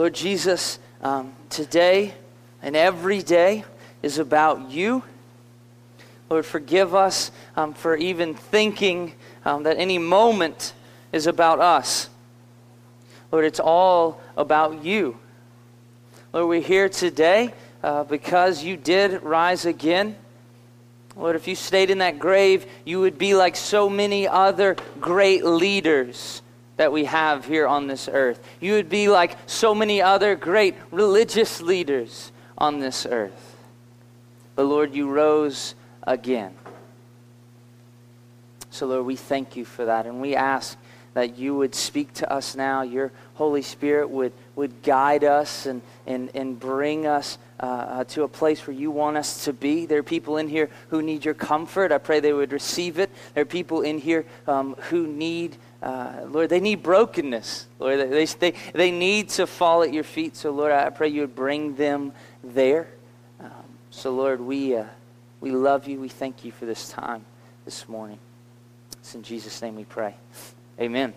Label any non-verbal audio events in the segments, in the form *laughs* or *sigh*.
Lord Jesus, um, today and every day is about you. Lord, forgive us um, for even thinking um, that any moment is about us. Lord, it's all about you. Lord, we're here today uh, because you did rise again. Lord, if you stayed in that grave, you would be like so many other great leaders that we have here on this earth. You would be like so many other great religious leaders on this earth. But Lord, you rose again. So, Lord, we thank you for that. And we ask that you would speak to us now. Your Holy Spirit would, would guide us and, and, and bring us uh, uh, to a place where you want us to be. There are people in here who need your comfort. I pray they would receive it. There are people in here um, who need, uh, Lord, they need brokenness. Lord, they, they, they need to fall at your feet. So, Lord, I pray you would bring them there. Um, so, Lord, we, uh, we love you. We thank you for this time this morning. It's in Jesus' name we pray. Amen.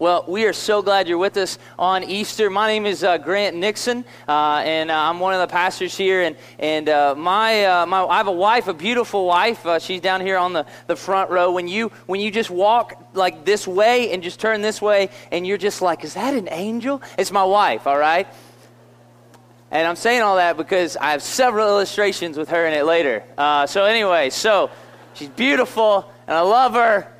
Well, we are so glad you're with us on Easter. My name is uh, Grant Nixon, uh, and uh, I'm one of the pastors here. And, and uh, my, uh, my, I have a wife, a beautiful wife. Uh, she's down here on the, the front row. When you, when you just walk like this way and just turn this way, and you're just like, is that an angel? It's my wife, all right? And I'm saying all that because I have several illustrations with her in it later. so, anyway, so she's beautiful, and I love her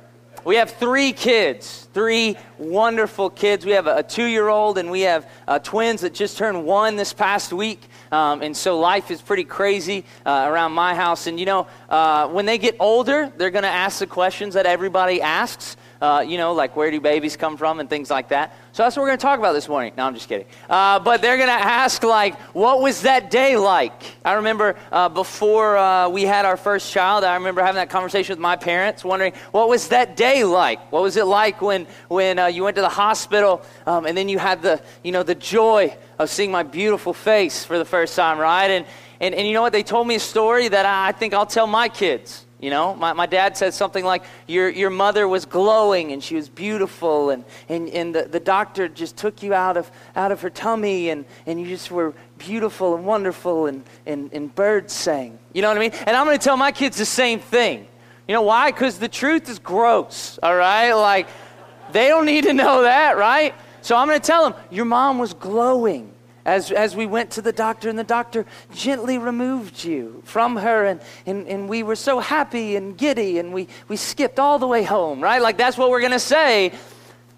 we have three kids, three wonderful kids. We have a, two year old, and we have uh, twins that just turned one this past week. Um, and so life is pretty crazy uh, around my house. And you know, uh, when they get older, they're going to ask the questions that everybody asks uh, you know, like where do babies come from and things like that. So that's what we're going to talk about this morning. No, I'm just kidding. Uh, but they're going to ask, like, what was that day like? I remember uh, before uh, we had our first child, I remember having that conversation with my parents, wondering, what was that day like? What was it like when, when uh, you went to the hospital um, and then you had the, you know, the joy of seeing my beautiful face for the first time, right? And, and, and you know what? They told me a story that I think I'll tell my kids. You know, my, my dad said something like, your, your mother was glowing and she was beautiful, and, and, and the, the doctor just took you out of, out of her tummy, and, and you just were beautiful and wonderful, and, and, and birds sang. You know what I mean? And I'm going to tell my kids the same thing. You know why? Because the truth is gross, all right? Like, they don't need to know that, right? So I'm going to tell them, your mom was glowing as, as we went to the doctor, and the doctor gently removed you from her, and, and, and we were so happy and giddy, and we, we skipped all the way home, right? Like that's what we're going to say.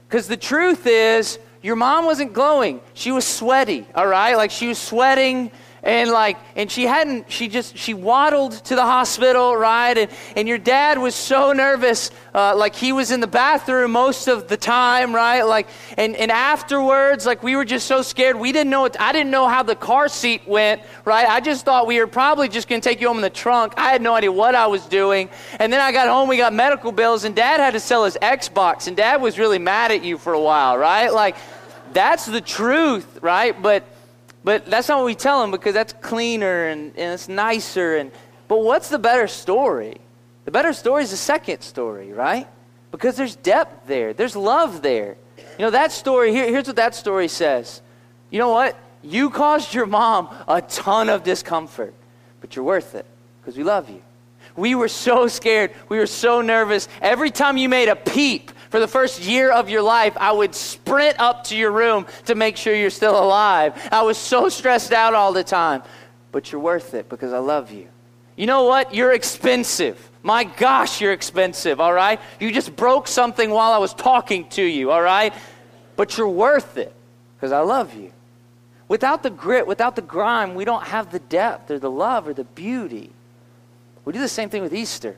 Because the truth is, your mom wasn't glowing. She was sweaty, all right? Like she was sweating and like and she hadn't she just she waddled to the hospital right? And, and your dad was so nervous uh, like he was in the bathroom most of the time right? Like and, and afterwards like we were just so scared. We didn't know it, i didn't know how the car seat went right? I just thought we were probably just going to take you home in the trunk. I had no idea what i was doing. And then i got home we got medical bills and dad had to sell his xbox and dad was really mad at you for a while right? Like that's the truth right? But but that's not what we tell them because that's cleaner and, and it's nicer. And, but what's the better story? The better story is the second story, right? Because there's depth there, there's love there. You know, that story, here, here's what that story says. You know what? You caused your mom a ton of discomfort, but you're worth it because we love you. We were so scared. We were so nervous. Every time you made a peep, for the first year of your life, I would sprint up to your room to make sure you're still alive. I was so stressed out all the time. But you're worth it because I love you. You know what? You're expensive. My gosh, you're expensive, all right? You just broke something while I was talking to you, all right? But you're worth it because I love you. Without the grit, without the grime, we don't have the depth or the love or the beauty. We do the same thing with Easter.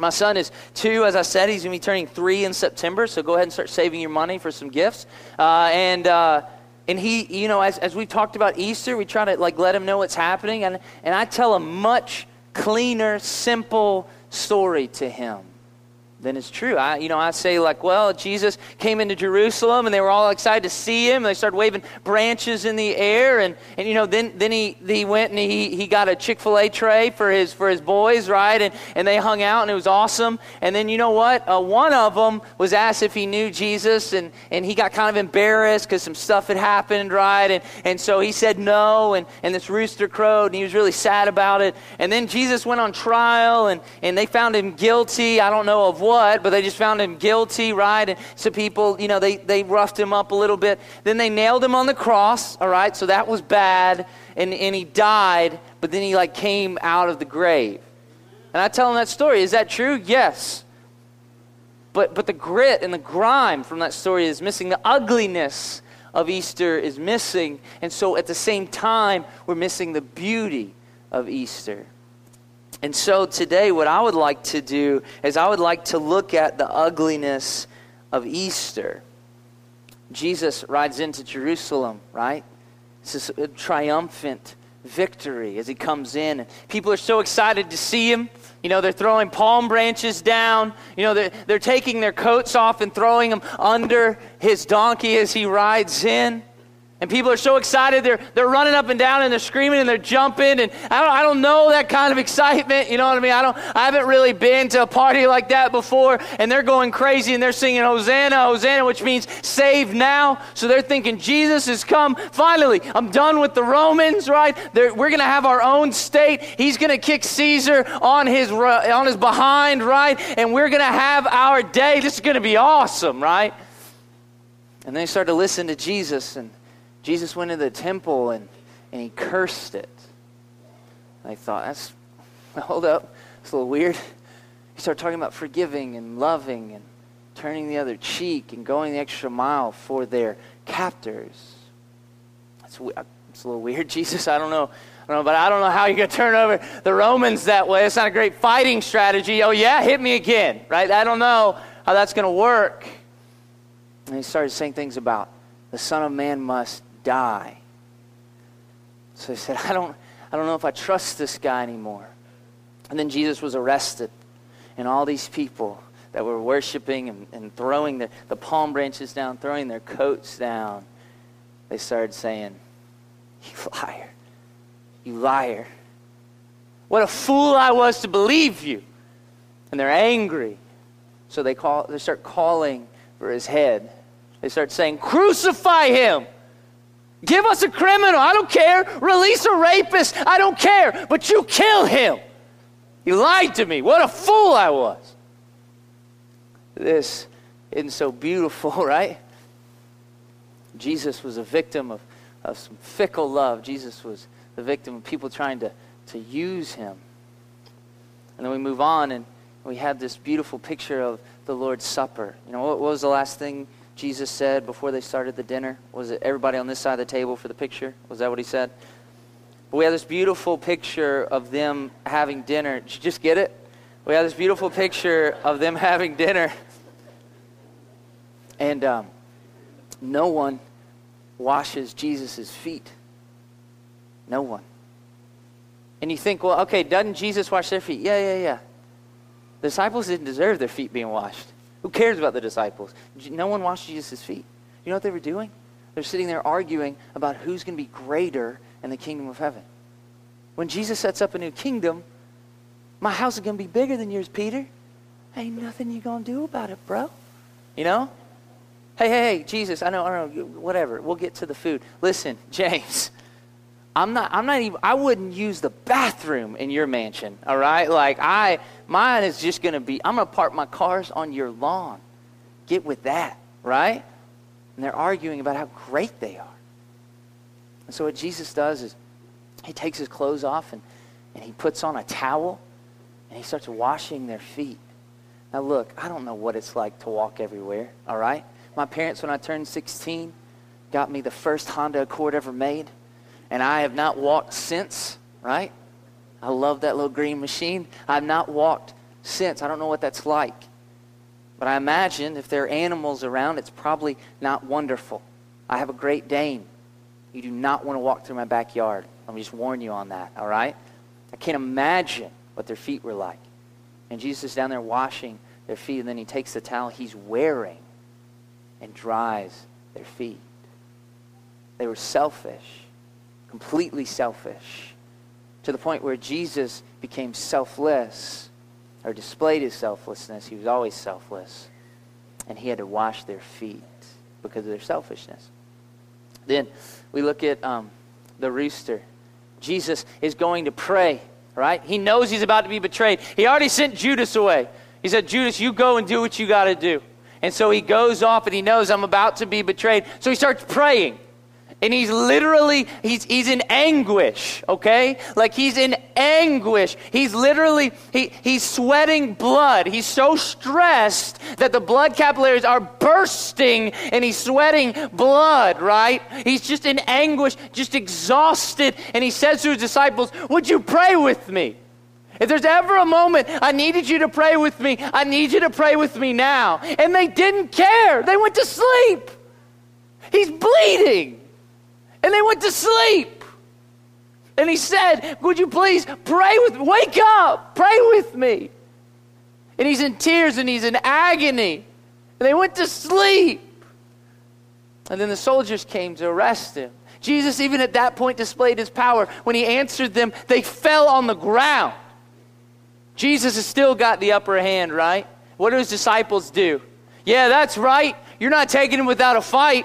My son is two, as I said. He's going to be turning three in September, so go ahead and start saving your money for some gifts. Uh, and uh, and he, you know, as, as we talked about Easter, we try to like let him know what's happening, and and I tell a much cleaner, simple story to him. Then it's true. I, you know, I say like, well, Jesus came into Jerusalem and they were all excited to see him. And they started waving branches in the air, and, and you know, then then he, he went and he, he got a Chick Fil A tray for his for his boys, right? And and they hung out and it was awesome. And then you know what? Uh, one of them was asked if he knew Jesus, and and he got kind of embarrassed because some stuff had happened, right? And and so he said no, and and this rooster crowed, and he was really sad about it. And then Jesus went on trial, and and they found him guilty. I don't know of what what, but they just found him guilty, right? And so people, you know, they, they roughed him up a little bit. Then they nailed him on the cross, all right? So that was bad. And, and he died, but then he like came out of the grave. And I tell him that story. Is that true? Yes. But, but the grit and the grime from that story is missing. The ugliness of Easter is missing. And so at the same time, we're missing the beauty of Easter. And so today, what I would like to do is I would like to look at the ugliness of Easter. Jesus rides into Jerusalem, right? This is a triumphant victory as he comes in. People are so excited to see him. You know, they're throwing palm branches down. You know, they're, they're taking their coats off and throwing them under his donkey as he rides in. And people are so excited, they're, they're running up and down and they're screaming and they're jumping. And I don't, I don't know that kind of excitement. You know what I mean? I, don't, I haven't really been to a party like that before. And they're going crazy and they're singing Hosanna, Hosanna, which means save now. So they're thinking Jesus has come. Finally, I'm done with the Romans, right? They're, we're going to have our own state. He's going to kick Caesar on his, uh, on his behind, right? And we're going to have our day. This is going to be awesome, right? And they start to listen to Jesus and Jesus went into the temple and, and he cursed it. I thought, that's, *laughs* hold up, it's a little weird. He started talking about forgiving and loving and turning the other cheek and going the extra mile for their captors. It's, uh, it's a little weird, *laughs* Jesus. I don't know. I don't know, but I don't know how you're going to turn over the Romans that way. It's not a great fighting strategy. Oh, yeah, hit me again, right? I don't know how that's going to work. And he started saying things about the Son of Man must die. So he said, *laughs* I don't, I don't know if I trust this guy anymore. And then Jesus was arrested, and all these people that were worshiping and, and throwing the, the palm branches down, throwing their coats down, they started saying, You liar. You liar. What a fool I was to believe you. And they're angry. So they, call, they start calling for his head. They start saying, Crucify him. Give us a criminal. I don't care. Release a rapist. I don't care. But you kill him. You lied to me. What a fool I was. This isn't so beautiful, *laughs* right? Jesus was a victim of, of some fickle love. Jesus was the victim of people trying to, to use him. And then we move on and we have this beautiful picture of the Lord's Supper. You know, what, what was the last thing Jesus said before they started the dinner? Was it everybody on this side of the table for the picture? Was that what he said? But we have this beautiful picture of them having dinner. Did you just get it? We have this beautiful picture of them *laughs* having dinner. And um, no one washes Jesus' feet. No one. And you think, well, okay, doesn't Jesus wash their feet? Yeah, yeah, yeah. The disciples didn't deserve their feet being washed. Who cares about the disciples? No one washed Jesus' feet. You know what they were doing? They're sitting there arguing about who's going to be greater in the kingdom of heaven. When Jesus sets up a new kingdom, my house is going to be bigger than yours, Peter. Ain't nothing you going to do about it, bro. You know? Hey, hey, hey, Jesus, I know, I know, whatever. We'll get to the food. Listen, *laughs* James, I'm not, I'm not even, I wouldn't use the bathroom in your mansion, all right? Like, I, mine is just going to be, I'm going to park my cars on your lawn. Get with that, right? And they're arguing about how great they are. And so what Jesus does is he takes his clothes off and, and he puts on a towel and he starts washing their feet. Now, look, I don't know what it's like to walk everywhere, all right? My parents, when I turned 16, got me the first Honda Accord ever made and I have not walked since, right? I love that little green machine. I've not walked since. I don't know what that's like. But I imagine if there are animals around, it's probably not wonderful. I have a Great Dane. You do not want to walk through my backyard. Let me just warn you on that, all right? I can't imagine what their feet were like. And Jesus is down there washing their feet. And then he takes the towel he's wearing and dries their feet. They were selfish, completely selfish, to the point where Jesus became selfless or displayed his selflessness. He was always selfless. And he had to wash their feet because of their selfishness. Then we look at um, the rooster. Jesus is going to pray, right? He knows he's about to be betrayed. He already sent Judas away. He said, Judas, you go and do what you got to do. And so he goes off and he knows I'm about to be betrayed. So he starts praying. And he's literally, he's, he's in anguish, okay? Like he's in anguish. He's literally, he, he's sweating blood. He's so stressed that the blood capillaries are bursting and he's sweating blood, right? He's just in anguish, just exhausted. And he says to his disciples, Would you pray with me? If there's ever a moment I needed you to pray with me, I need you to pray with me now. And they didn't care. They went to sleep. He's bleeding. And they went to sleep. And he said, Would you please pray with me? Wake up, pray with me. And he's in tears and he's in agony. And they went to sleep. And then the soldiers came to arrest him. Jesus, even at that point, displayed his power. When he answered them, they fell on the ground. Jesus has still got the upper hand, right? What do his disciples do? Yeah, that's right. You're not taking him without a fight.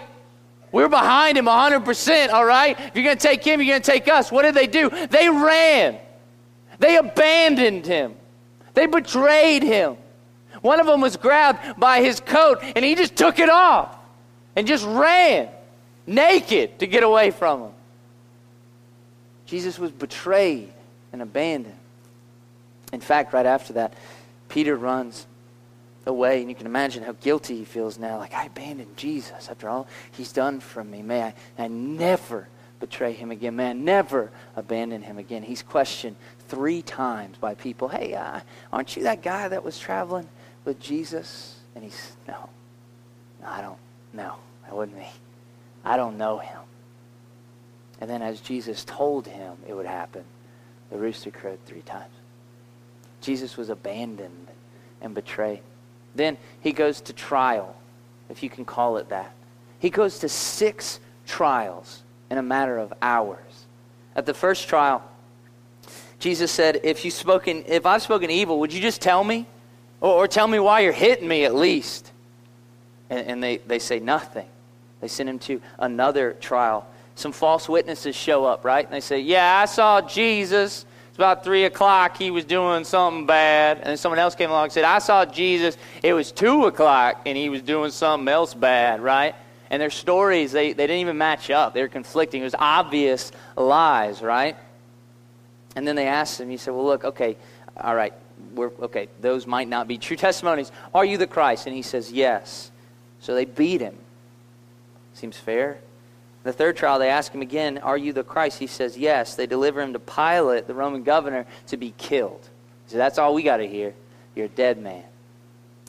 We're behind him 100%, all right? If you're going to take him, you're going to take us. What did they do? They ran. They abandoned him. They betrayed him. One of them was grabbed by his coat and he just took it off and just ran naked to get away from him. Jesus was betrayed and abandoned. In fact, right after that, Peter runs away. And you can imagine how guilty he feels now. Like, I abandoned Jesus after all he's done for me. May I, I never betray him again. May I never abandon him again. He's questioned three times by people. Hey, uh, aren't you that guy that was traveling with Jesus? And he's, no, no, I don't, no, that wasn't me. I don't know him. And then as Jesus told him it would happen, the rooster crowed three times. Jesus was abandoned and betrayed. Then he goes to trial, if you can call it that. He goes to six trials in a matter of hours. At the first trial, Jesus said, if, you spoken, if I've spoken evil, would you just tell me? Or, or tell me why you're hitting me at least? And, and they, they say nothing. They send him to another trial. Some false witnesses show up, right? And they say, Yeah, I saw Jesus it's about 3 o'clock. He was doing something bad. And then someone else came along and said, I saw Jesus. It was 2 o'clock and he was doing something else bad, right? And their stories, they, they didn't even match up. They were conflicting. It was obvious lies, right? And then they asked him, he said, Well, look, okay, all right, we're, okay, those might not be true *laughs* testimonies. Are you the Christ? And he says, Yes. So they beat him. Seems fair. The third trial, they ask him again, Are you the Christ? He says, Yes. They deliver him to Pilate, the Roman governor, to be killed. So that's all we got to hear. You're a dead man.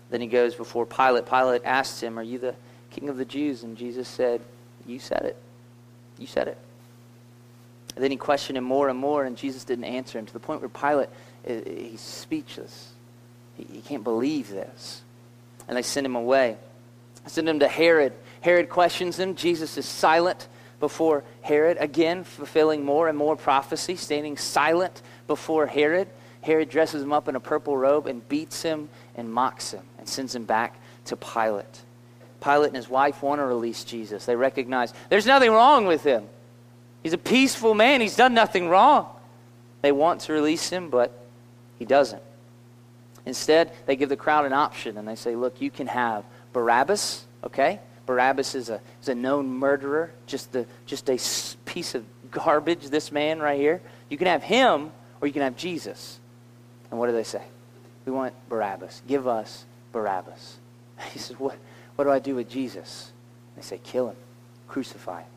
Then he goes before Pilate. Pilate asks him, Are you the king of the Jews? And Jesus said, You said it. You said it. And then he questioned him more and more, and Jesus didn't answer him to the point where Pilate, eh, eh, he's speechless. He, can't believe this. And they send him away. Send him to Herod. Herod questions him. Jesus is silent before Herod, again, fulfilling more and more prophecy, standing silent before Herod. Herod dresses him up in a purple robe and beats him and mocks him and sends him back to Pilate. Pilate and his wife want to release Jesus. They recognize there's nothing wrong with him. He's a peaceful man, he's done nothing wrong. They want to release him, but he doesn't. Instead, they give the crowd an option and they say, Look, you can have Barabbas, okay? Barabbas is a, is a known murderer, just, the, just a piece of garbage, this man right here. You can have him or you can have Jesus. And what do they say? We want Barabbas. Give us Barabbas. *laughs* He says, what, what do I do with Jesus? They say, kill him, crucify him.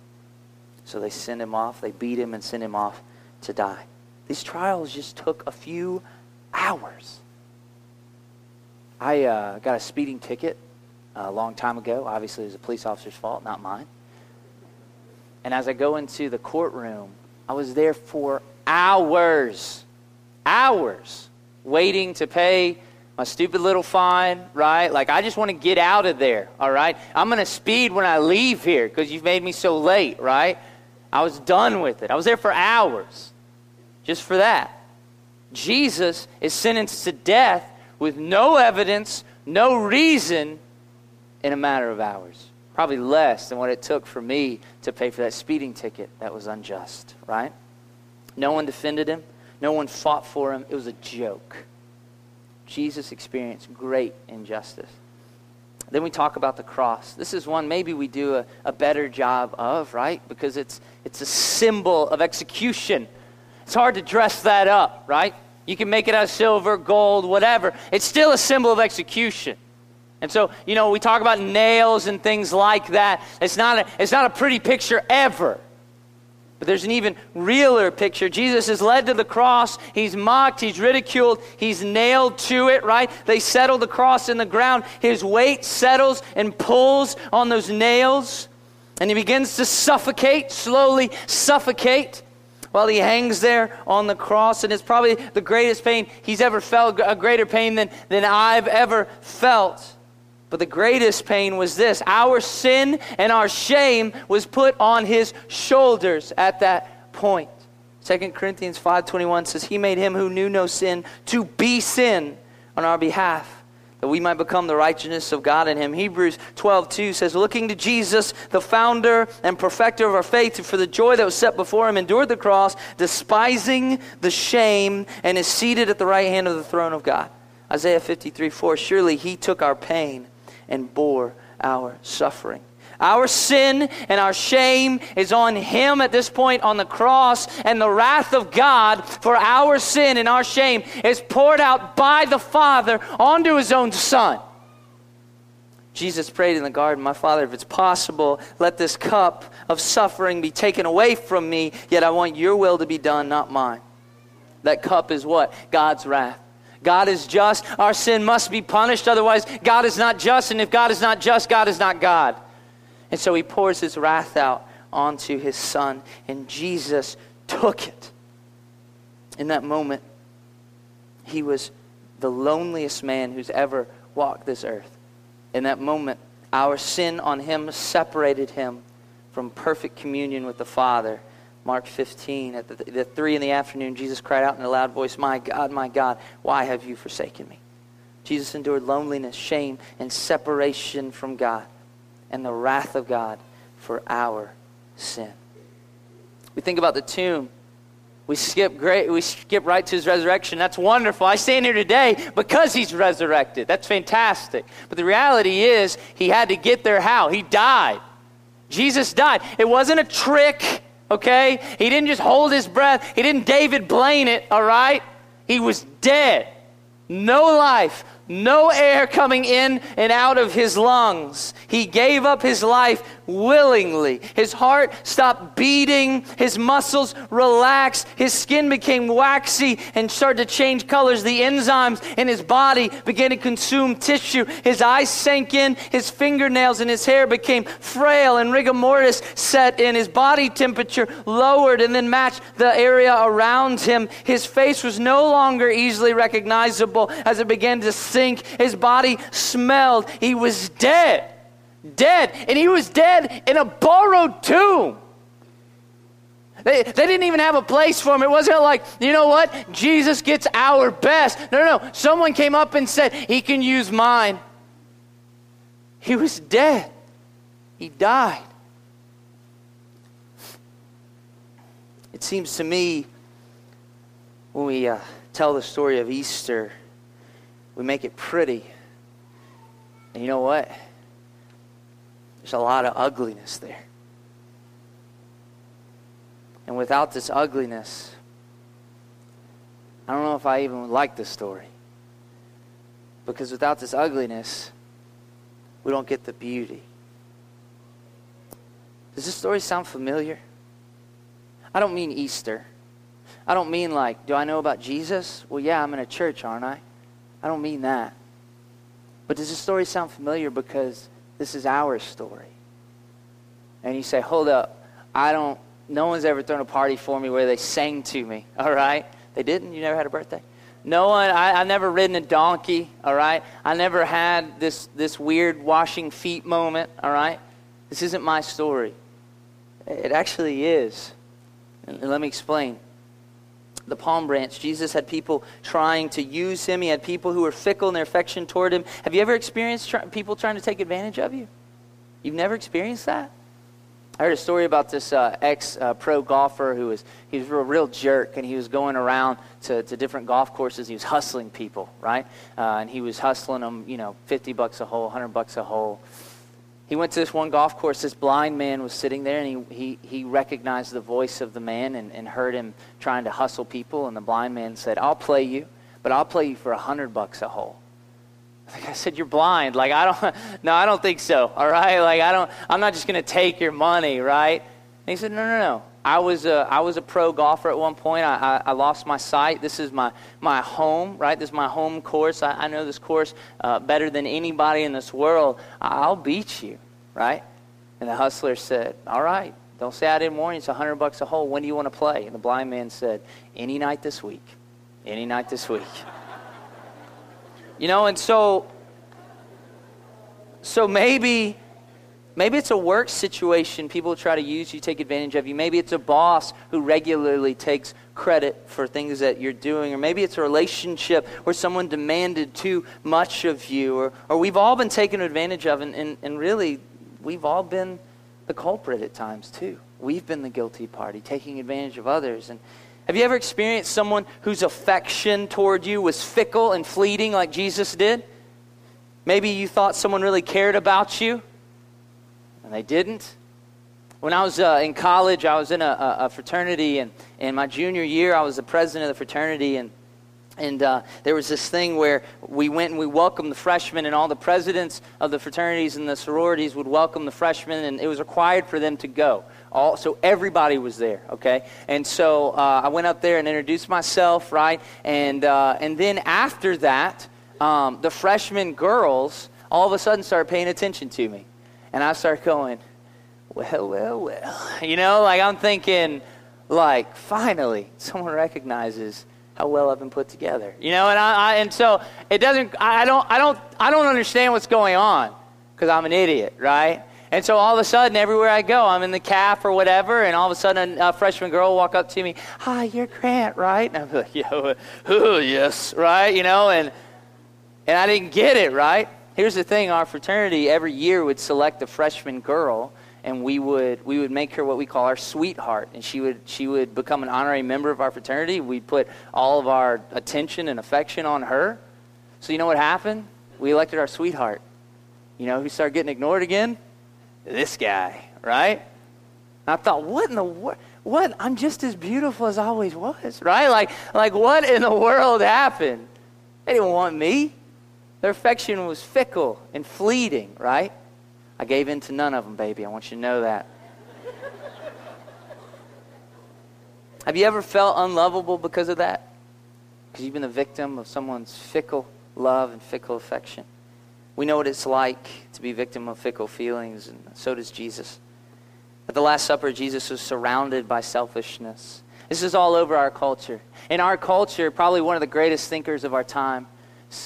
So they send him off, they beat him and send him off to die. These trials just took a few hours. I uh, got a speeding ticket a long time ago. Obviously, it was a police officer's fault, not mine. And as I go into the courtroom, I was there for hours, hours, waiting to pay my stupid little fine, right? Like, I just want to get out of there, all right? I'm going to speed when I leave here because you've made me so late, right? I was done with it. I was there for hours just for that. Jesus is sentenced to death with no evidence, no reason, in a matter of hours. Probably less than what it took for me to pay for that speeding ticket that was unjust, right? No one defended him, no one fought for him. It was a joke. Jesus experienced great injustice. Then we talk about the cross. This is one maybe we do a, a better job of, right? Because it's, it's a symbol of execution. It's hard to dress that up, right? You can make it out of silver, gold, whatever. It's still a symbol of execution. And so, you know, we talk about nails and things like that. It's not a, it's not a pretty picture ever. But there's an even realer picture. Jesus is led to the cross. He's mocked. He's ridiculed. He's nailed to it, right? They settle the cross in the ground. His weight settles and pulls on those nails. And he begins to suffocate, slowly suffocate, while he hangs there on the cross. And it's probably the greatest pain he's ever felt, a greater pain than, than I've ever felt. But the greatest pain was this our sin and our shame was put on his shoulders at that point. 2 Corinthians 5:21 says he made him who knew no sin to be sin on our behalf that we might become the righteousness of God in him. Hebrews 12:2 says looking to Jesus the founder and perfecter of our faith for the joy that was set before him endured the cross despising the shame and is seated at the right hand of the throne of God. Isaiah 53:4 surely he took our pain and bore our suffering. Our sin and our shame is on him at this point on the cross, and the wrath of God for our sin and our shame is poured out by the Father onto his own Son. Jesus prayed in the garden, My Father, if it's possible, let this cup of suffering be taken away from me, yet I want your will to be done, not mine. That cup is what? God's wrath. God is just. Our sin must be punished. Otherwise, God is not just. And if God is not just, God is not God. And so he pours his wrath out onto his son. And Jesus took it. In that moment, he was the loneliest man who's ever walked this earth. In that moment, our sin on him separated him from perfect communion with the Father. Mark 15, at the, the 3 in the afternoon, Jesus cried out in a loud voice, My God, my God, why have you forsaken me? Jesus endured loneliness, shame, and separation from God and the wrath of God for our sin. We think about the tomb. We skip great we skip right to his resurrection. That's wonderful. I stand here today because he's resurrected. That's fantastic. But the reality is he had to get there how? He died. Jesus died. It wasn't a trick okay? He didn't just hold his breath, he didn't David Blaine it, all right? He was dead. No life, no air coming in and out of his lungs. He gave up his life willingly. His heart stopped beating, his muscles relaxed, his skin became waxy and started to change colors. The enzymes in his body began to consume tissue. His eyes sank in, his fingernails and his hair became frail, and rigor mortis set in. His body temperature lowered and then matched the area around him. His face was no longer easily recognizable as it began to sink. His body smelled. He was dead dead. And he was dead in a borrowed tomb. They, they didn't even have a place for him. It wasn't like, you know what? Jesus gets our best. No, no, no. Someone came up and said, He can use mine. He was dead, he died. It seems to me when we uh, tell the story of Easter, we make it pretty. And you know what? There's a lot of ugliness there. And without this ugliness, I don't know if I even would like this story. Because without this ugliness, we don't get the beauty. Does this story sound familiar? I don't mean Easter. I don't mean like, do I know about Jesus? Well, yeah, I'm in a church, aren't I? I don't mean that. But does this story sound familiar because this is our story. And you say, hold up, I don't, no one's ever thrown a party for me where they sang to me, *laughs* all right? They didn't? You never had a birthday? no one, I, I never ridden a donkey, all right? I never had this, this weird washing feet moment, all right? This isn't my story. It actually is. And let me explain. The palm branch, Jesus had people trying to use him. He had people who were fickle in their affection toward him. Have you ever experienced try, people trying to take advantage of you? You've never experienced that? I heard a story about this uh, ex uh, pro golfer who was he was a real jerk, and he was going around to, to different golf courses. He was hustling people, right? Uh, and he was hustling them, you know, fifty bucks a hole, hundred bucks a hole. He went to this one golf course. This blind man was sitting there, and he he, he recognized the voice of the man and, and heard him trying to hustle people. And the blind man said, "I'll play you, but I'll play you for a hundred bucks a hole." Like I said, you're blind. Like I don't, *laughs* no, I don't think so. All right, like I don't, I'm not just gonna take your money, right? And he said, no, no, no. I was a, I was a pro golfer at one point. I, I, I lost my sight. This is my, my home, right? This is my home course. I, I know this course uh, better than anybody in this world. I'll beat you, right? And the hustler said, all right. Don't say I didn't warn you. It's a hundred bucks a hole. When do you want to play? And the blind man said, any night this week. Any night this week. *laughs* You know, and so so maybe maybe it's a work situation people try to use you, take advantage of you. Maybe it's a boss who regularly takes credit for things that you're doing. Or maybe it's a relationship where someone demanded too much of you. Or, or we've all been taken advantage of, and, and, and really, we've all been the culprit at times too. We've been the guilty party, taking advantage of others. And have you ever experienced someone whose affection toward you was fickle and fleeting like Jesus did? Maybe you thought someone really cared about you, and they didn't. When I was uh, in college, I was in a, a, fraternity, and in my junior year, I was the president of the fraternity, and and uh, there was this thing where we went and we welcomed the freshmen, and all the presidents of the fraternities and the sororities would welcome the freshmen, and it was required for them to go. All, so everybody was there, okay? And so uh, I went up there and introduced myself, right? And, uh, and then after that, um, the freshman girls all of a sudden started paying attention to me. And I start going, well, well, well. You know, like I'm thinking, like, finally, someone recognizes how well I've been put together. You know, and, I, I and so it doesn't, I don't, I don't, I don't understand what's going on because I'm an idiot, right? And so all of a sudden, everywhere I go, I'm in the calf or whatever, and all of a sudden, a freshman girl will walk up to me, "Hi, you're Grant, right?" And I'm like, "Yo, *laughs* oh, yes, right," you know, and and I didn't get it right. Here's the thing: our fraternity every year would select a freshman girl, and we would we would make her what we call our sweetheart, and she would she would become an honorary member of our fraternity. We'd put all of our attention and affection on her. So you know what happened? We elected our sweetheart. You know who started getting ignored again? this guy, right? And I thought, what in the world? What? I'm just as beautiful as I always was, right? Like, like what in the world happened? They didn't want me. Their affection was fickle and fleeting, right? I gave in to none of them, baby. I want you to know that. *laughs* Have you ever felt unlovable because of that? Because you've been the victim of someone's fickle love and fickle affection. We know what it's like to be victim of fickle feelings, and so does Jesus. At the Last Supper, Jesus was surrounded by selfishness. This is all over our culture. In our culture, probably one of the greatest thinkers of our time,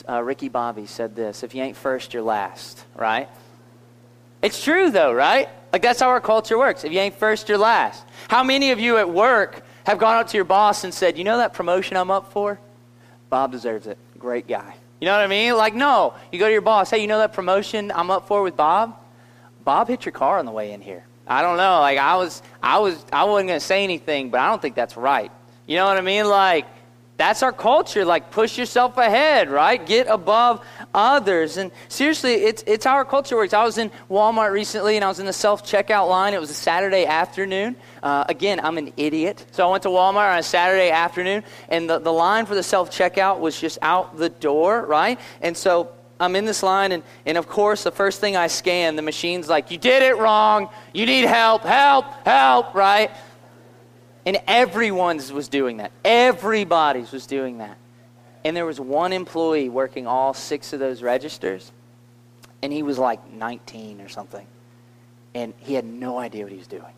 uh, Ricky Bobby, said this If you ain't first, you're last, right? It's true, though, right? Like, that's how our culture works. If you ain't first, you're last. How many of you at work have gone up to your boss and said, You know that promotion I'm up for? Bob deserves it. Great guy. You know what I mean? Like, no. You go to your boss, hey, you know that promotion I'm up for with Bob? Bob hit your car on the way in here. I don't know. Like, I was, I was, I wasn't going to say anything, but I don't think that's right. You know what I mean? Like, that's our culture. Like, push yourself ahead, right? Get above others. And seriously, it's, it's how our culture works. I was in Walmart recently and I was in the self checkout line. It was a Saturday afternoon. Uh, again, I'm an idiot. So I went to Walmart on a Saturday afternoon and the, the line for the self checkout was just out the door, right? And so I'm in this line, and, and of course, the first thing I scan, the machine's like, You did it wrong. You need help, help, help, right? And everyone's was doing that. Everybody's was doing that. And there was one employee working all six of those registers, and he was like 19 or something. And he had no idea what he was doing.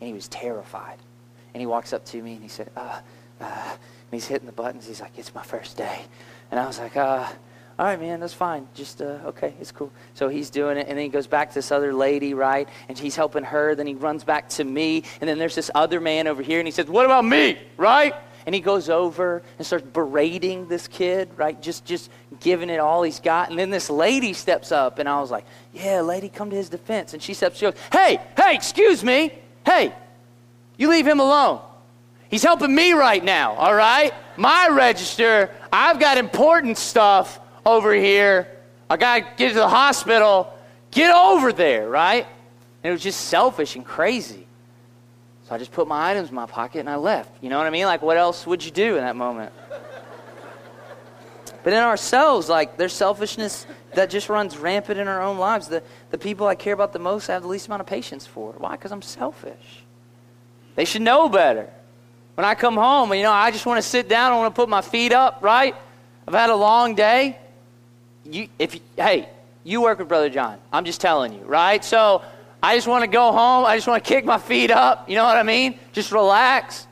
And he was terrified. And he walks up to me and he said, uh, Uh, and he's hitting the buttons. He's like, it's my first day. And I was like, uh, all right, man, that's fine. Just, uh, okay, it's cool. So he's doing it, and then he goes back to this other lady, right? And he's helping her. Then he runs back to me, and then there's this other man over here, and he says, what about me, right? And he goes over and starts berating this kid, right? Just, just giving it all he's got. And then this lady steps up, and I was like, yeah, lady, come to his defense. And she steps, she goes, hey, hey, excuse me. Hey, you leave him alone. He's helping me right now, all right? My register, I've got important stuff over here. I got to get to the hospital. Get over there, right? And it was just selfish and crazy. So I just put my items in my pocket and I left. You know what I mean? Like, what else would you do in that moment? but in ourselves, like, there's selfishness that just runs rampant in our own lives. The, the people I care about the most, I have the least amount of patience for. Why? Because I'm selfish. They should know better. When I come home, you know, I just want to sit down. I want to put my feet up, right? I've had a long day you, if you, hey, you work with Brother John. I'm just telling you, right? So I just want to go home. I just want to kick my feet up. You know what I mean? Just relax.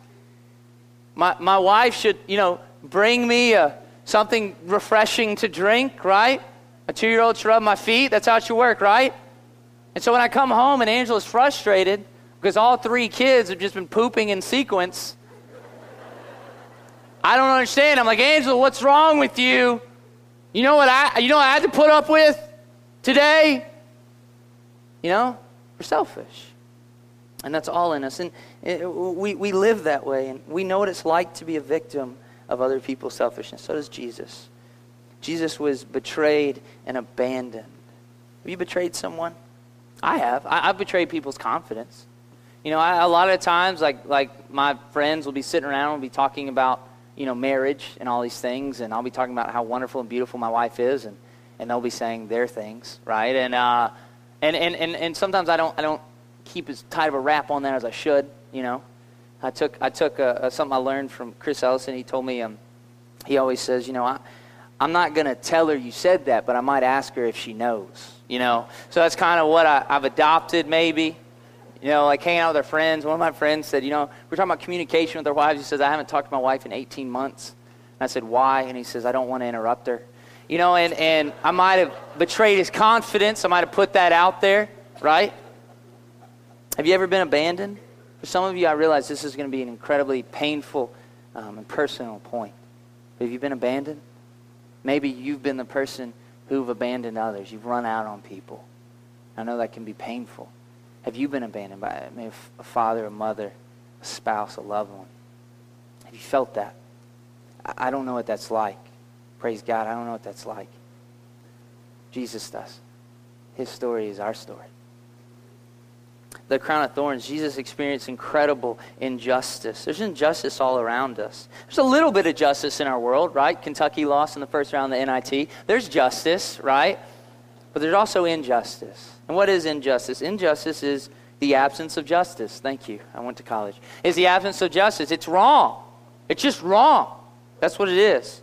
My, my wife should, you know, bring me a, something refreshing to drink, right? A two year old should rub my feet. That's how it should work, right? And so when I come home and Angela's frustrated because all three kids have just been pooping in sequence, I don't understand. I'm like, Angela, what's wrong with you? You know what I you know what I had to put up with today? You know, we're selfish. And that's all in us. And it, we, we live that way. And we know what it's like to be a victim of other people's selfishness. So does Jesus. Jesus was betrayed and abandoned. Have you betrayed someone? I have. I, have betrayed people's confidence. You know, I, a lot of times, like, like my friends will be sitting around and be talking about you know, marriage and all these things, and I'll be talking about how wonderful and beautiful my wife is, and, and they'll be saying their things, right? And, uh, and, and, and, and sometimes I don't, I don't keep as tight of a wrap on that as I should, you know. I took, I took a, a, something I learned from Chris Ellison. He told me, um, he always says, you know, I, I'm not going to tell her you said that, but I might ask her if she knows, you know. So that's kind of what I, I've adopted, maybe you know, like hanging out with our friends. One of my friends said, you know, we're talking about communication with our wives. He says, I haven't talked to my wife in 18 months. And I said, why? And he says, I don't want to interrupt her. You know, and, and I might have betrayed his confidence. I might have put that out there, right? Have you ever been abandoned? For some of you, I realize this is going to be an incredibly painful um, and personal point. But have you been abandoned? Maybe you've been the person who've abandoned others. You've run out on people. I know that can be painful. Have you been abandoned by maybe a father, a mother, a spouse, a loved one? Have you felt that? I don't know what that's like. Praise God, I don't know what that's like. Jesus does. His story is our story. The crown of thorns, Jesus experienced incredible injustice. There's injustice all around us. There's a little bit of justice in our world, right? Kentucky lost in the first round of the NIT. There's justice, right? But there's also injustice. And what is injustice? Injustice is the absence of justice. Thank you. I went to college. Is the absence of justice. It's wrong. It's just wrong. That's what it is.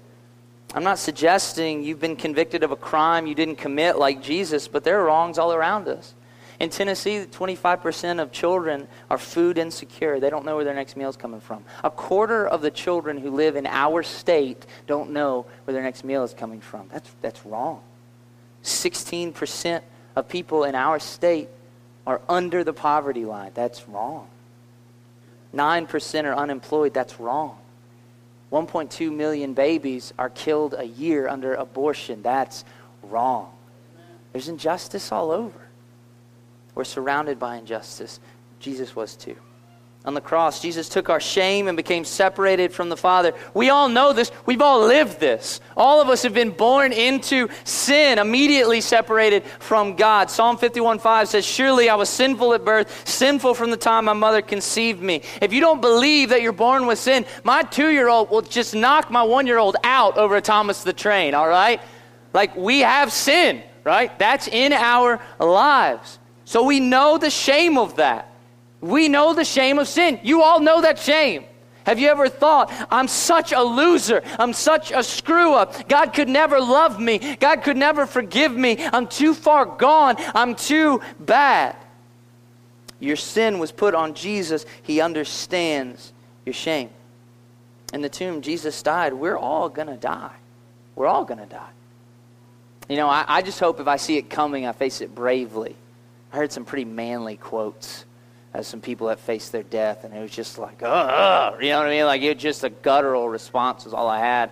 I'm not suggesting you've been convicted of a crime you didn't commit like Jesus, but there are wrongs all around us. In Tennessee, 25% of children are food insecure. They don't know where their next meal is coming from. A quarter of the children who live in our state don't know where their next meal is coming from. That's, that's wrong. 16% of people in our state are under the poverty line. That's wrong. 9% are unemployed. That's wrong. 1.2 million babies are killed a year under abortion. That's wrong. There's injustice all over. We're surrounded by injustice. Jesus was too. On the cross, Jesus took our shame and became separated from the Father. We all know this. We've all lived this. All of us have been born into sin, immediately separated from God. Psalm 51:5 says, Surely I was sinful at birth, sinful from the time my mother conceived me. If you don't believe that you're born with sin, my two year old will just knock my one year old out over Thomas the Train, all right? Like we have sin, right? That's in our lives. So we know the shame of that. We know the shame of sin. You all know that shame. Have you ever thought, I'm such a loser. I'm such a screw up. God could never love me. God could never forgive me. I'm too far gone. I'm too bad. Your sin was put on Jesus. He understands your shame. in the tomb, Jesus died. We're all going to die. We're all going to die. You know, I, I just hope if I see it coming, I face it bravely. I heard some pretty manly quotes as some people that faced their death, and it was just like, you know what I mean? Like, it was just a guttural response was all I had.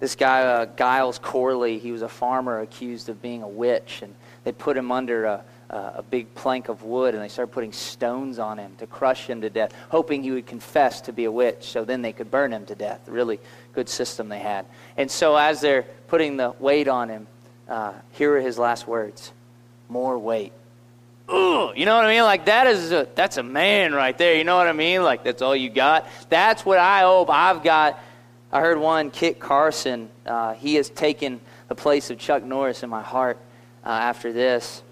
This guy, uh, Giles Corey, he was a farmer accused of being a witch, and they put him under a, a big plank of wood, and they started putting stones on him to crush him to death, hoping he would confess to be a witch, so then they could burn him to death. Really good system they had. And so as they're putting the weight on him, uh, here are his last words more weight. You know what I mean? Like that is a, that's a man right there. You know what I mean? Like that's all you got. That's what I hope I've got. I heard one Kit Carson. Uh, he has taken the place of Chuck Norris in my heart uh, after this.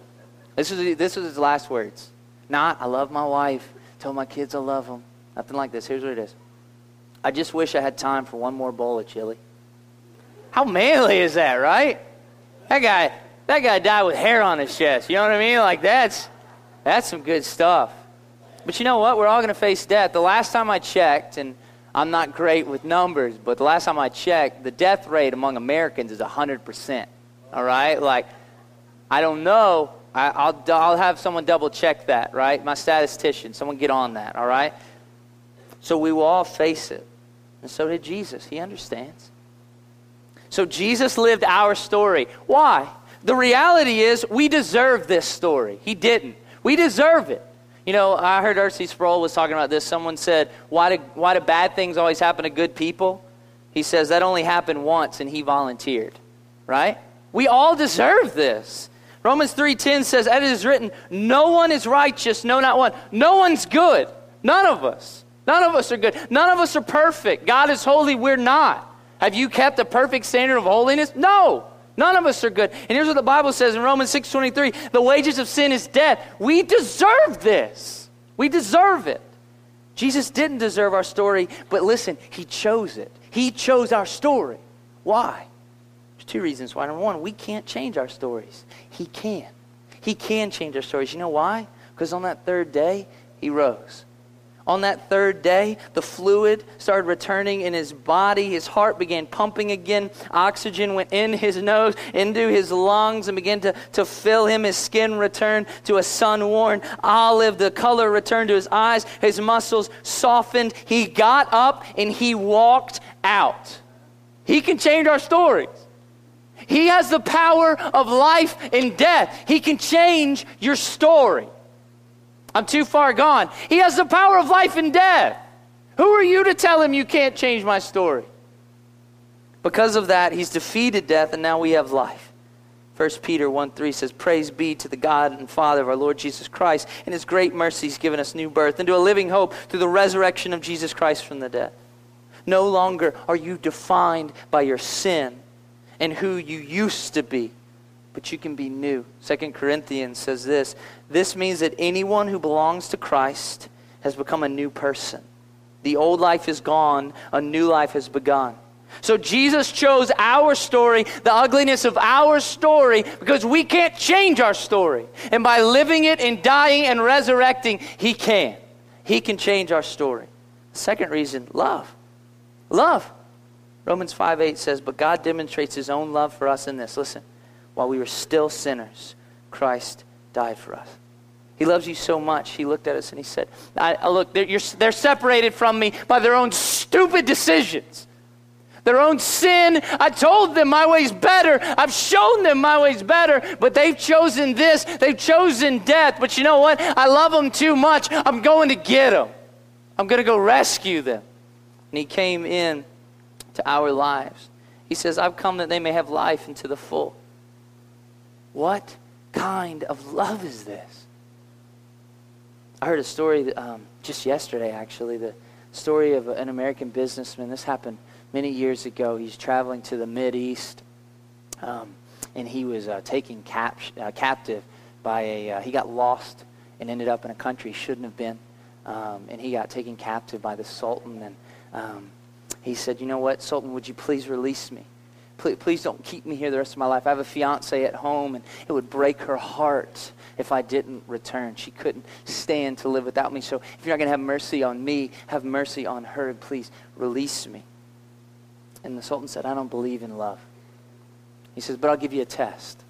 This was this was his last words. Not I love my wife. Tell my kids I love them. Nothing like this. Here's what it is. I just wish I had time for one more bowl of chili. How manly is that, right? That guy, that guy died with hair on his chest. You know what I mean? Like that's that's some good stuff. But you know what? We're all going to face death. The last time I checked, and I'm not great with numbers, but the last time I checked, the death rate among Americans is 100%. All right? Like, I don't know. I, will I'll have someone double check that, right? My statistician, someone get on that, all right? So we will all face it. And so did Jesus. He understands. So Jesus lived our story. Why? The reality is we deserve this story. He didn't. We deserve it. You know, I heard R.C. Sproul was talking about this. Someone said, why do, why do bad things always happen to good people? He says that only happened once and he volunteered. Right? We all deserve this. Romans 3:10 says, "As it is written, no one is righteous, no not one. No one's good. None of us. None of us are good. None of us are perfect. God is holy, we're not. Have you kept a perfect standard of holiness? No. None of us are good. And here's what the Bible says in Romans 6:23, the wages of sin is death. We deserve this. We deserve it. Jesus didn't deserve our story, but listen, he chose it. He chose our story. Why? There's two reasons why. Number one, we can't change our stories. He can. He can change our stories. You know why? Because on that third day, he rose. On that third day, the fluid started returning in his body. His heart began pumping again. Oxygen went in his nose, into his lungs, and began to, to fill him. His skin returned to a sun worn olive. The color returned to his eyes. His muscles softened. He got up and he walked out. He can change our stories. He has the power of life and death. He can change your story. I'm too far gone. He has the power of life and death. Who are you to tell him you can't change my story? Because of that, he's defeated death, and now we have life. 1 Peter 1 3 says, Praise be to the God and Father of our Lord Jesus Christ. In his great mercy, he's given us new birth into a living hope through the resurrection of Jesus Christ from the dead. No longer are you defined by your sin and who you used to be but you can be new. Second Corinthians says this This means that anyone who belongs to Christ has become a new person. The old life is gone, a new life has begun. So Jesus chose our story, the ugliness of our story, because we can't change our story. And by living it and dying and resurrecting, He can. He can change our story. Second reason, love. Love. Romans 5 8 says, But God demonstrates His own love for us in this. Listen while we were still sinners, Christ died for us. He loves you so much. He looked at us and he said, I, Look, they're, they're separated from me by their own stupid decisions, their own sin. I told them my way's better. I've shown them my way's better, but they've chosen this. They've chosen death. But you know what? I love them too much. I'm going to get them. I'm going to go rescue them. And he came in to our lives. He says, I've come that they may have life into the full. What kind of love is this? I heard a story um, just yesterday, actually, the story of an American businessman. This happened many years ago. He's traveling to the Mid East, um, and he was uh, taken cap- uh, captive by a. Uh, he got lost and ended up in a country he shouldn't have been, um, and he got taken captive by the Sultan. And um, he said, "You know what, Sultan? Would you please release me?" Please, please don't keep me here the rest of my life. I have a fiance at home, and it would break her heart if I didn't return. She couldn't stand to live without me. So if you're not going to have mercy on me, have mercy on her, please release me. And the Sultan said, I don't believe in love. He says, But I'll give you a test.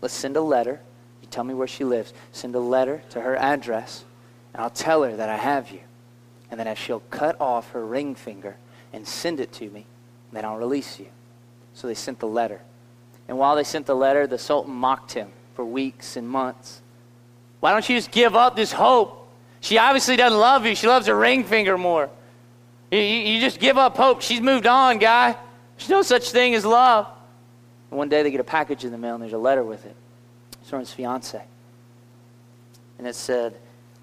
Let's send a letter. You tell me where she lives. Send a letter to her address, and I'll tell her that I have you. And then as she'll cut off her ring finger and send it to me, then don't release you. So they sent the letter. And while they sent the letter, the Sultan mocked him for weeks and months. Why don't you just give up this hope? She obviously doesn't love you. She loves her ring finger more. You, you, just give up hope. She's moved on, guy. There's no such thing as love. And one day they get a package in the mail and there's a letter with it. It's from his fiance. And it said,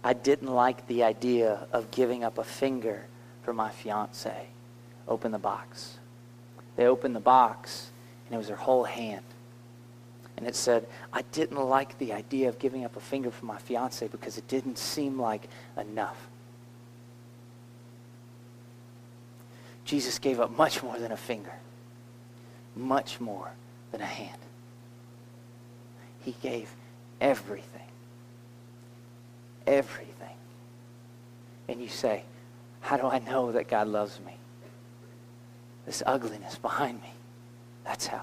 I didn't like the idea of giving up a finger for my fiance. Open the box. They opened the box and it was her whole hand. And it said, I didn't like the idea of giving up a finger for my fiance because it didn't seem like enough. Jesus gave up much more than a finger, much more than a hand. He gave everything. Everything. And you say, How do I know that God loves me? This ugliness behind me. That's how.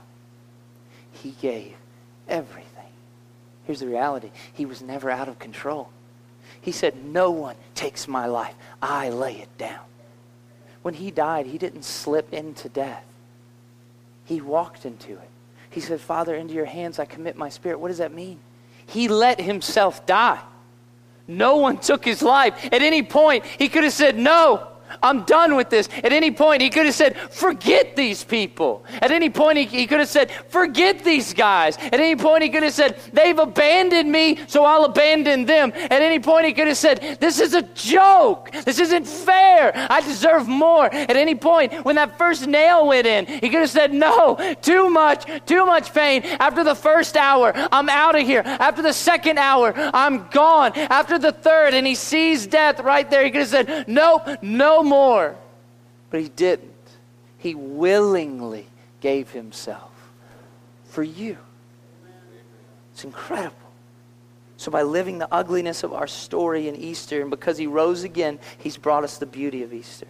He gave everything. Here's the reality He was never out of control. He said, No one takes my life, I lay it down. When he died, he didn't slip into death, he walked into it. He said, Father, into your hands I commit my spirit. What does that mean? He let himself die. No one took his life. At any point, he could have said, No, I'm done with this. At any point, he could have said, Forget these people. At any point, he, he could have said, Forget these guys. At any point, he could have said, They've abandoned me, so I'll abandon them. At any point, he could have said, This is a joke. This isn't fair. I deserve more. At any point, when that first nail went in, he could have said, No, too much, too much pain. After the first hour, I'm out of here. After the second hour, I'm gone. After the third, and he sees death right there, he could have said, Nope, more. But he didn't. He willingly gave himself for you. It's incredible. So, by living the ugliness of our story in Easter, and because he rose again, he's brought us the beauty of Easter.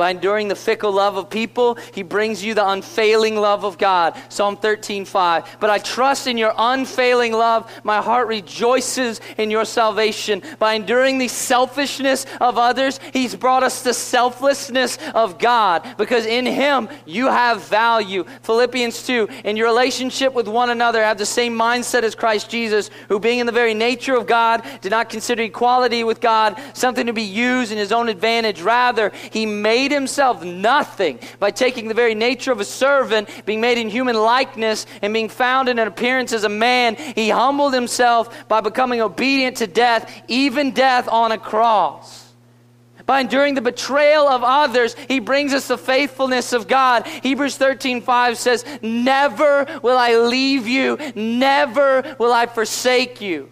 By enduring the fickle love of people, he brings you the unfailing love of God. Psalm 13, 5. But I trust in your unfailing love. My heart rejoices in your salvation. By enduring the selfishness of others, he's brought us the selflessness of God because in him you have value. Philippians 2. In your relationship with one another, have the same mindset as Christ Jesus, who being in the very nature of God, did not consider equality with God something to be used in his own advantage. Rather, he made made himself nothing by taking the very nature of a servant, being made in human likeness, and being found in an appearance as a man. He humbled himself by becoming obedient to death, even death on a cross. By enduring the betrayal of others, he brings us the faithfulness of God. Hebrews 13 5 says, Never will I leave you, never will I forsake you.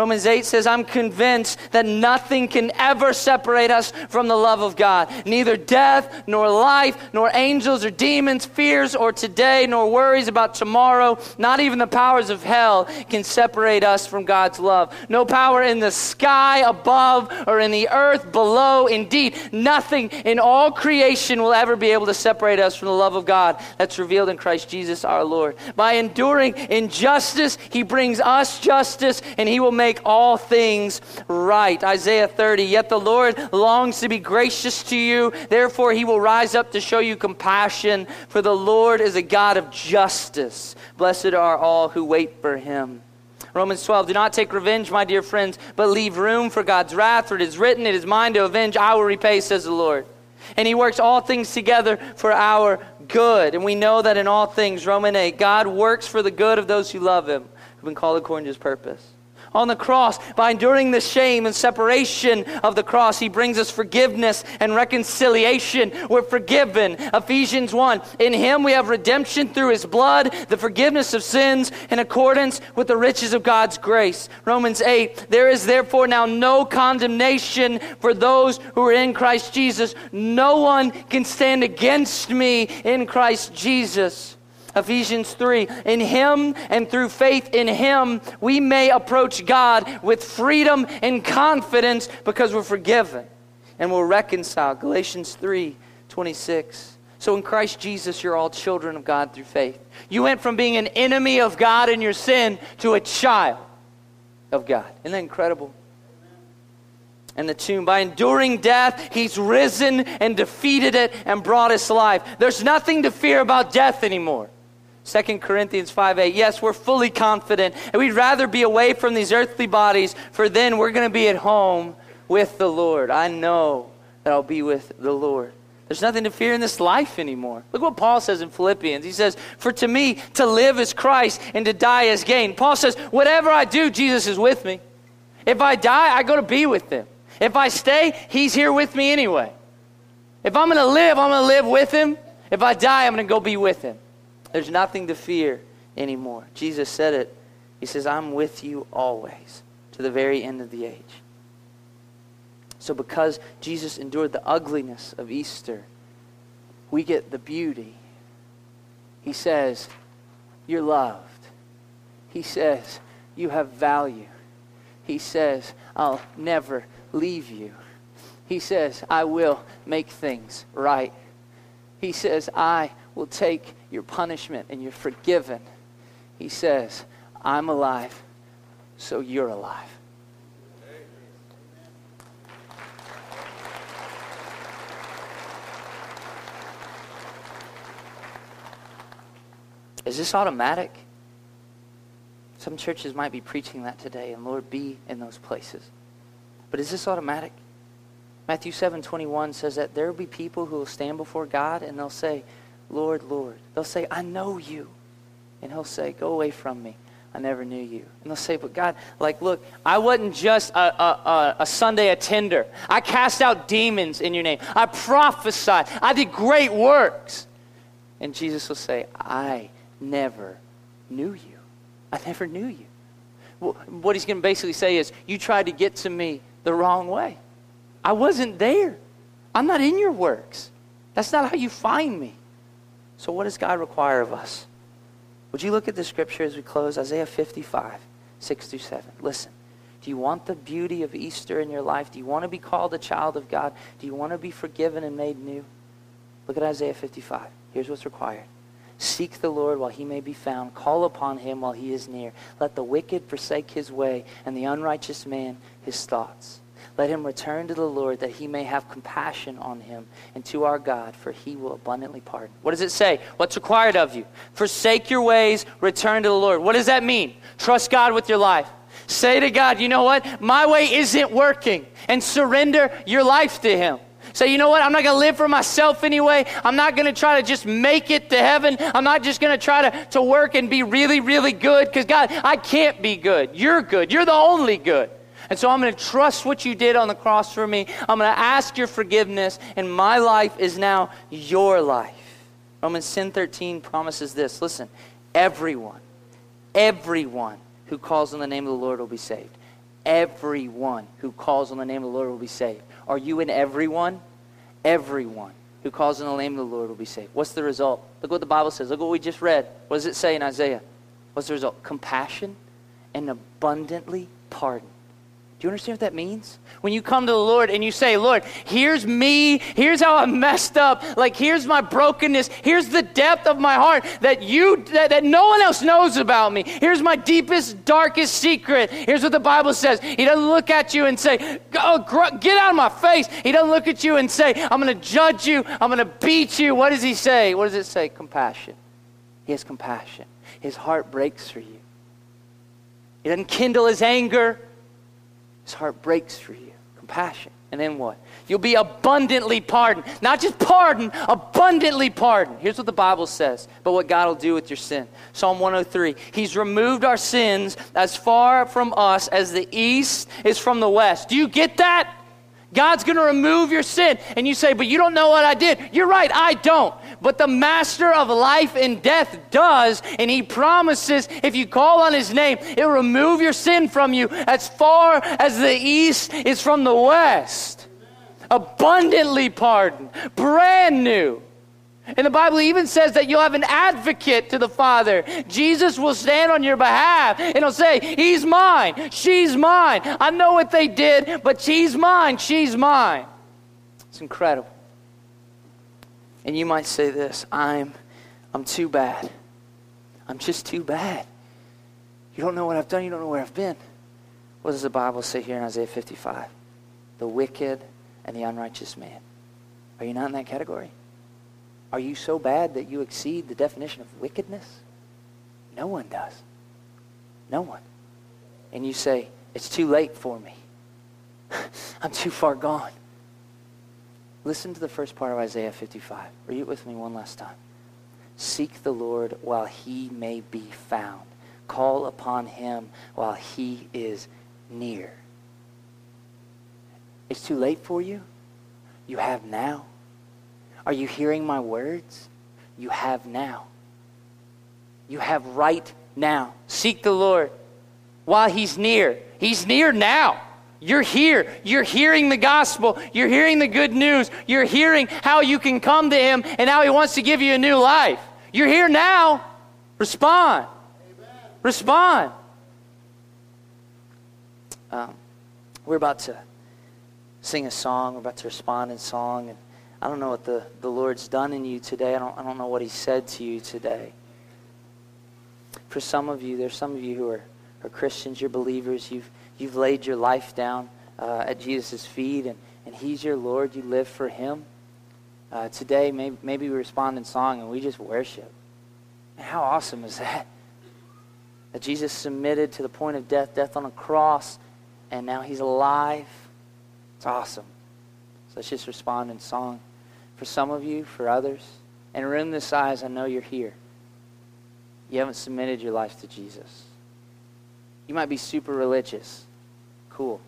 Romans 8 says, I'm convinced that nothing can ever separate us from the love of God. Neither death, nor life, nor angels or demons, fears or today, nor worries about tomorrow, not even the powers of hell can separate us from God's love. No power in the sky above or in the earth below. Indeed, nothing in all creation will ever be able to separate us from the love of God that's revealed in Christ Jesus our Lord. By enduring injustice, he brings us justice, and he will make make all things right. Isaiah 30, yet the Lord longs to be gracious to you. Therefore, he will rise up to show you compassion, for the Lord is a God of justice. Blessed are all who wait for him. Romans 12, do not take revenge, my dear friends, but leave room for God's wrath, for it is written, it is mine to avenge, I will repay, says the Lord. And he works all things together for our good. And we know that in all things, Romans 8, God works for the good of those who love him, who've been called according to his purpose on the cross. By enduring the shame and separation of the cross, he brings us forgiveness and reconciliation. We're forgiven. Ephesians 1. In him we have redemption through his blood, the forgiveness of sins in accordance with the riches of God's grace. Romans 8. There is therefore now no condemnation for those who are in Christ Jesus. No one can stand against me in Christ Jesus. Ephesians 3 In Him and through faith in Him, we may approach God with freedom and confidence because we're forgiven and we're reconciled. Galatians 3 26. So in Christ Jesus, you're all children of God through faith. You went from being an enemy of God in your sin to a child of God. Isn't that incredible? and the tomb. By enduring death, he's risen and defeated it and brought us life. There's nothing to fear about death anymore. 2 Corinthians 5 8. Yes, we're fully confident, and we'd rather be away from these earthly bodies, for then we're going to be at home with the Lord. I know that I'll be with the Lord. There's nothing to fear in this life anymore. Look what Paul says in Philippians. He says, For to me, to live is Christ, and to die is gain. Paul says, Whatever I do, Jesus is with me. If I die, I go to be with him. If I stay, he's here with me anyway. If I'm going to live, I'm going to live with him. If I die, I'm going to go be with him. There's nothing to fear anymore. Jesus said it. He says, I'm with you always to the very end of the age. So, because Jesus endured the ugliness of Easter, we get the beauty. He says, You're loved. He says, You have value. He says, I'll never leave you. He says, I will make things right. He says, I will take your punishment and you're forgiven. He says, I'm alive, so you're alive. Is this automatic? Some churches might be preaching that today, and Lord, be in those places. But is this automatic? Matthew 7 21 says that there will be people who will stand before God and they'll say, Lord, Lord. They'll say, I know you. And he'll say, Go away from me. I never knew you. And they'll say, But God, like, look, I wasn't just a, a, a, Sunday attender. I cast out demons in your name. I prophesied. I did great works. And Jesus will say, I never knew you. I never knew you. Well, what he's going to basically say is, You tried to get to me the wrong way. I wasn't there. I'm not in your works. That's not how you find me. So, what does God require of us? Would you look at the scripture as we close? Isaiah 55, 6 through 7. Listen. Do you want the beauty of Easter in your life? Do you want to be called a child of God? Do you want to be forgiven and made new? Look at Isaiah 55. Here's what's required. Seek the Lord while he may be found. Call upon him while he is near. Let the wicked forsake his way, and the unrighteous man his thoughts. Let him return to the Lord that he may have compassion on him and to our God, for he will abundantly pardon. What does it say? What's required of you? Forsake your ways, return to the Lord. What does that mean? Trust God with your life. Say to God, you know what? My way isn't working. And surrender your life to him. Say, you know what? I'm not going to live for myself anyway. I'm not going to try to just make it to heaven. I'm not just going to try to, to work and be really, really good because, God, I can't be good. You're good. You're the only good. And so I'm going to trust what you did on the cross for me. I'm going to ask your forgiveness, and my life is now your life. Romans 10 13 promises this. Listen, everyone, everyone who calls on the name of the Lord will be saved. Everyone who calls on the name of the Lord will be saved. Are you in everyone? Everyone who calls on the name of the Lord will be saved. What's the result? Look what the Bible says. Look what we just read. What does it say in Isaiah? What's the result? Compassion and abundantly pardon. Do you understand what that means? When you come to the Lord and you say, Lord, here's me, here's how I'm messed up, like here's my brokenness, here's the depth of my heart that you that, that no one else knows about me. Here's my deepest, darkest secret. Here's what the Bible says. He doesn't look at you and say, oh, get out of my face. He doesn't look at you and say, I'm going to judge you, I'm going to beat you. What does he say? What does it say? Compassion. He has compassion. His heart breaks for you. He doesn't kindle his anger. His heart breaks for you. Compassion. And then what? You'll be abundantly pardoned. Not just pardoned, abundantly pardoned. Here's what the Bible says, but what God will do with your sin. Psalm 103 He's removed our sins as far from us as the east is from the west. Do you get that? God's going to remove your sin. And you say, but you don't know what I did. You're right, I don't. But the master of life and death does. And he promises if you call on his name, it'll remove your sin from you as far as the east is from the west. Abundantly pardoned, brand new. And the Bible even says that you'll have an advocate to the Father. Jesus will stand on your behalf and he'll say, He's mine, she's mine. I know what they did, but she's mine, she's mine. It's incredible. And you might say this I'm, I'm too bad. I'm just too bad. You don't know what I've done, you don't know where I've been. What does the Bible say here in Isaiah 55? The wicked and the unrighteous man. Are you not in that category? Are you so bad that you exceed the definition of wickedness? No one does. No one. And you say, it's too late for me. *laughs* I'm too far gone. Listen to the first part of Isaiah 55. Read it with me one last time. Seek the Lord while he may be found. Call upon him while he is near. It's too late for you. You have now. Are you hearing my words? You have now. You have right now. Seek the Lord while he's near. He's near now. You're here. You're hearing the gospel. You're hearing the good news. You're hearing how you can come to him and how he wants to give you a new life. You're here now. Respond. Amen. Respond. Um, we're about to sing a song. We're about to respond in song. And I don't know what the, the Lord's done in you today. I don't, I don't know what he said to you today. For some of you, there's some of you who are, are Christians, you're believers. You've you've laid your life down uh, at Jesus' feet and, and He's your Lord, you live for Him. Uh, today, maybe, maybe we respond in song and we just worship. And how awesome is that? That Jesus submitted to the point of death, death on a cross, and now He's alive. It's awesome. So let's just respond in song. For some of you, for others, in a room this size, I know you're here. You haven't submitted your life to Jesus. You might be super religious. Cool.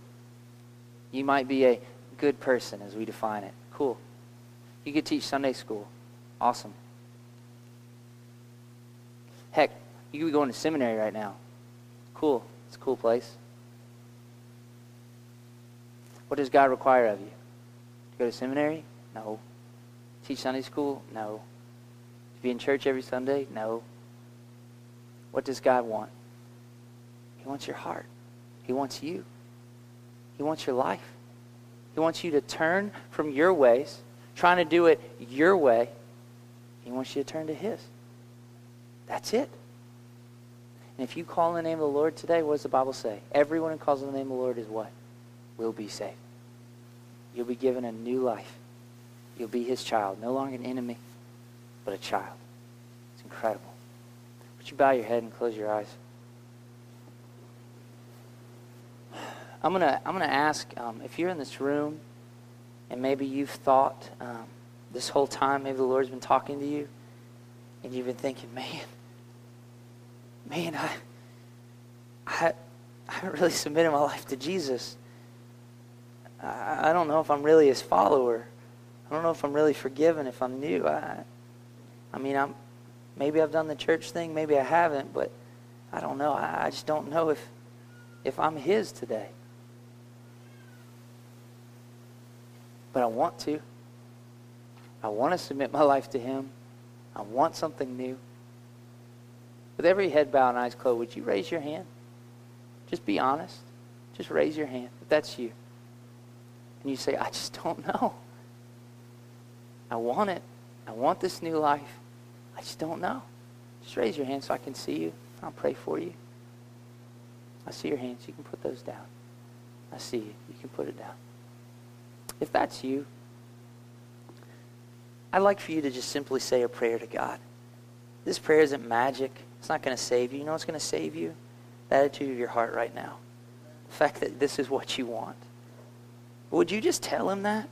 You might be a good person as we define it. Cool. You could teach Sunday school. Awesome. Heck, you could be going to seminary right now. Cool. It's a cool place. What does God require of you? To go to seminary? No. Teach Sunday school? No. To be in church every Sunday? No. What does God want? He wants your heart. He wants you. He wants your life. He wants you to turn from your ways, trying to do it your way. He wants you to turn to His. That's it. And if you call in the name of the Lord today, what does the Bible say? Everyone who calls in the name of the Lord is what? Will be saved. You'll be given a new life. You'll be His child. No longer an enemy, but a child. It's incredible. Would you bow your head and close your eyes? I'm gonna I'm gonna ask um, if you're in this room, and maybe you've thought um, this whole time, maybe the Lord's been talking to you, and you've been thinking, *laughs* man, man, I I I haven't really *laughs* submitted my life to Jesus. I, I don't know if I'm really His follower. I don't know if I'm really forgiven. If I'm new, I I mean I'm maybe I've done the church thing, maybe I haven't, but I don't know. I, I just don't know if if I'm His today. but I want to. I want to submit my life to Him. I want something new. With every head bowed and eyes closed, would you raise your hand? Just be honest. Just raise your hand if that's you. And you say, I just don't *laughs* know. I want it. I want this new life. I just don't know. Just raise your hand so I can see you. I'll pray for you. I see your hands. You can put those down. I see you. You can put it down. If that's you, I'd like for you to just simply say a prayer to God. This prayer isn't magic. It's not going to save you. You know what's going to save you? The attitude of your heart right now. The fact that this is what you want. Would you just tell him that?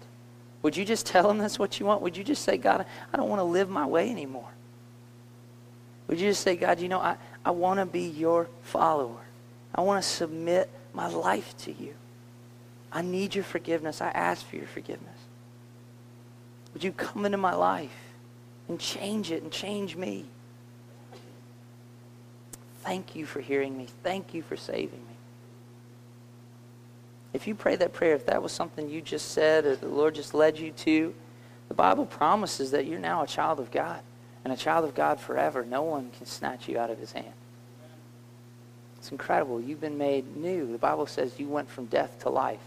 Would you just tell him that's what you want? Would you just say, God, I don't want to live my way anymore? Would you just say, God, you know, I, I want to be your follower. I want to submit my life to you. I need your forgiveness. I ask for your forgiveness. Would you come into my life and change it and change me? Thank you for hearing me. Thank you for saving me. If you pray that prayer, if that was something you just said or the Lord just led you to, the Bible promises that you're now a child of God and a child of God forever. No one can snatch you out of his hand. It's incredible. You've been made new. The Bible says you went from death to life.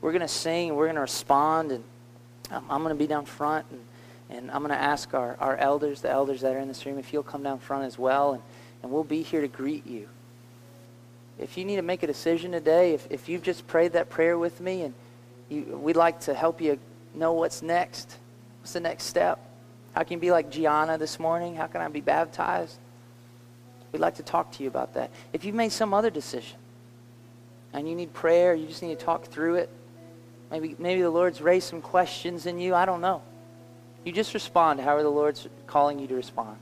We're going to sing, we're going to respond, and I'm going to be down front, and, and I'm going to ask our, our elders, the elders that are in this room, if you'll come down front as well, and, and we'll be here to greet you. If you need to make a decision today, if, if you've just prayed that prayer with me, and you, we'd like to help you know what's next, what's the next step? How can you be like Gianna this morning? How can I be baptized? We'd like to talk to you about that. If you've made some other decision and you need prayer, you just need to talk through it, maybe, maybe the Lord's raised some questions in you, I don't know. You just respond however the Lord's calling you to respond.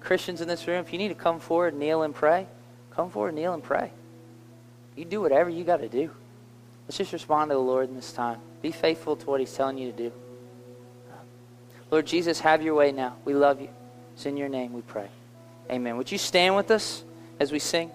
Christians in this room, if you need to come forward, kneel and pray, come forward, kneel and pray. You do whatever you got to do. Let's just respond to the Lord in this time. Be faithful to what he's telling you to do. Lord Jesus, have your way now. We love you. It's in your name we pray. Amen. Would you stand with us as we sing?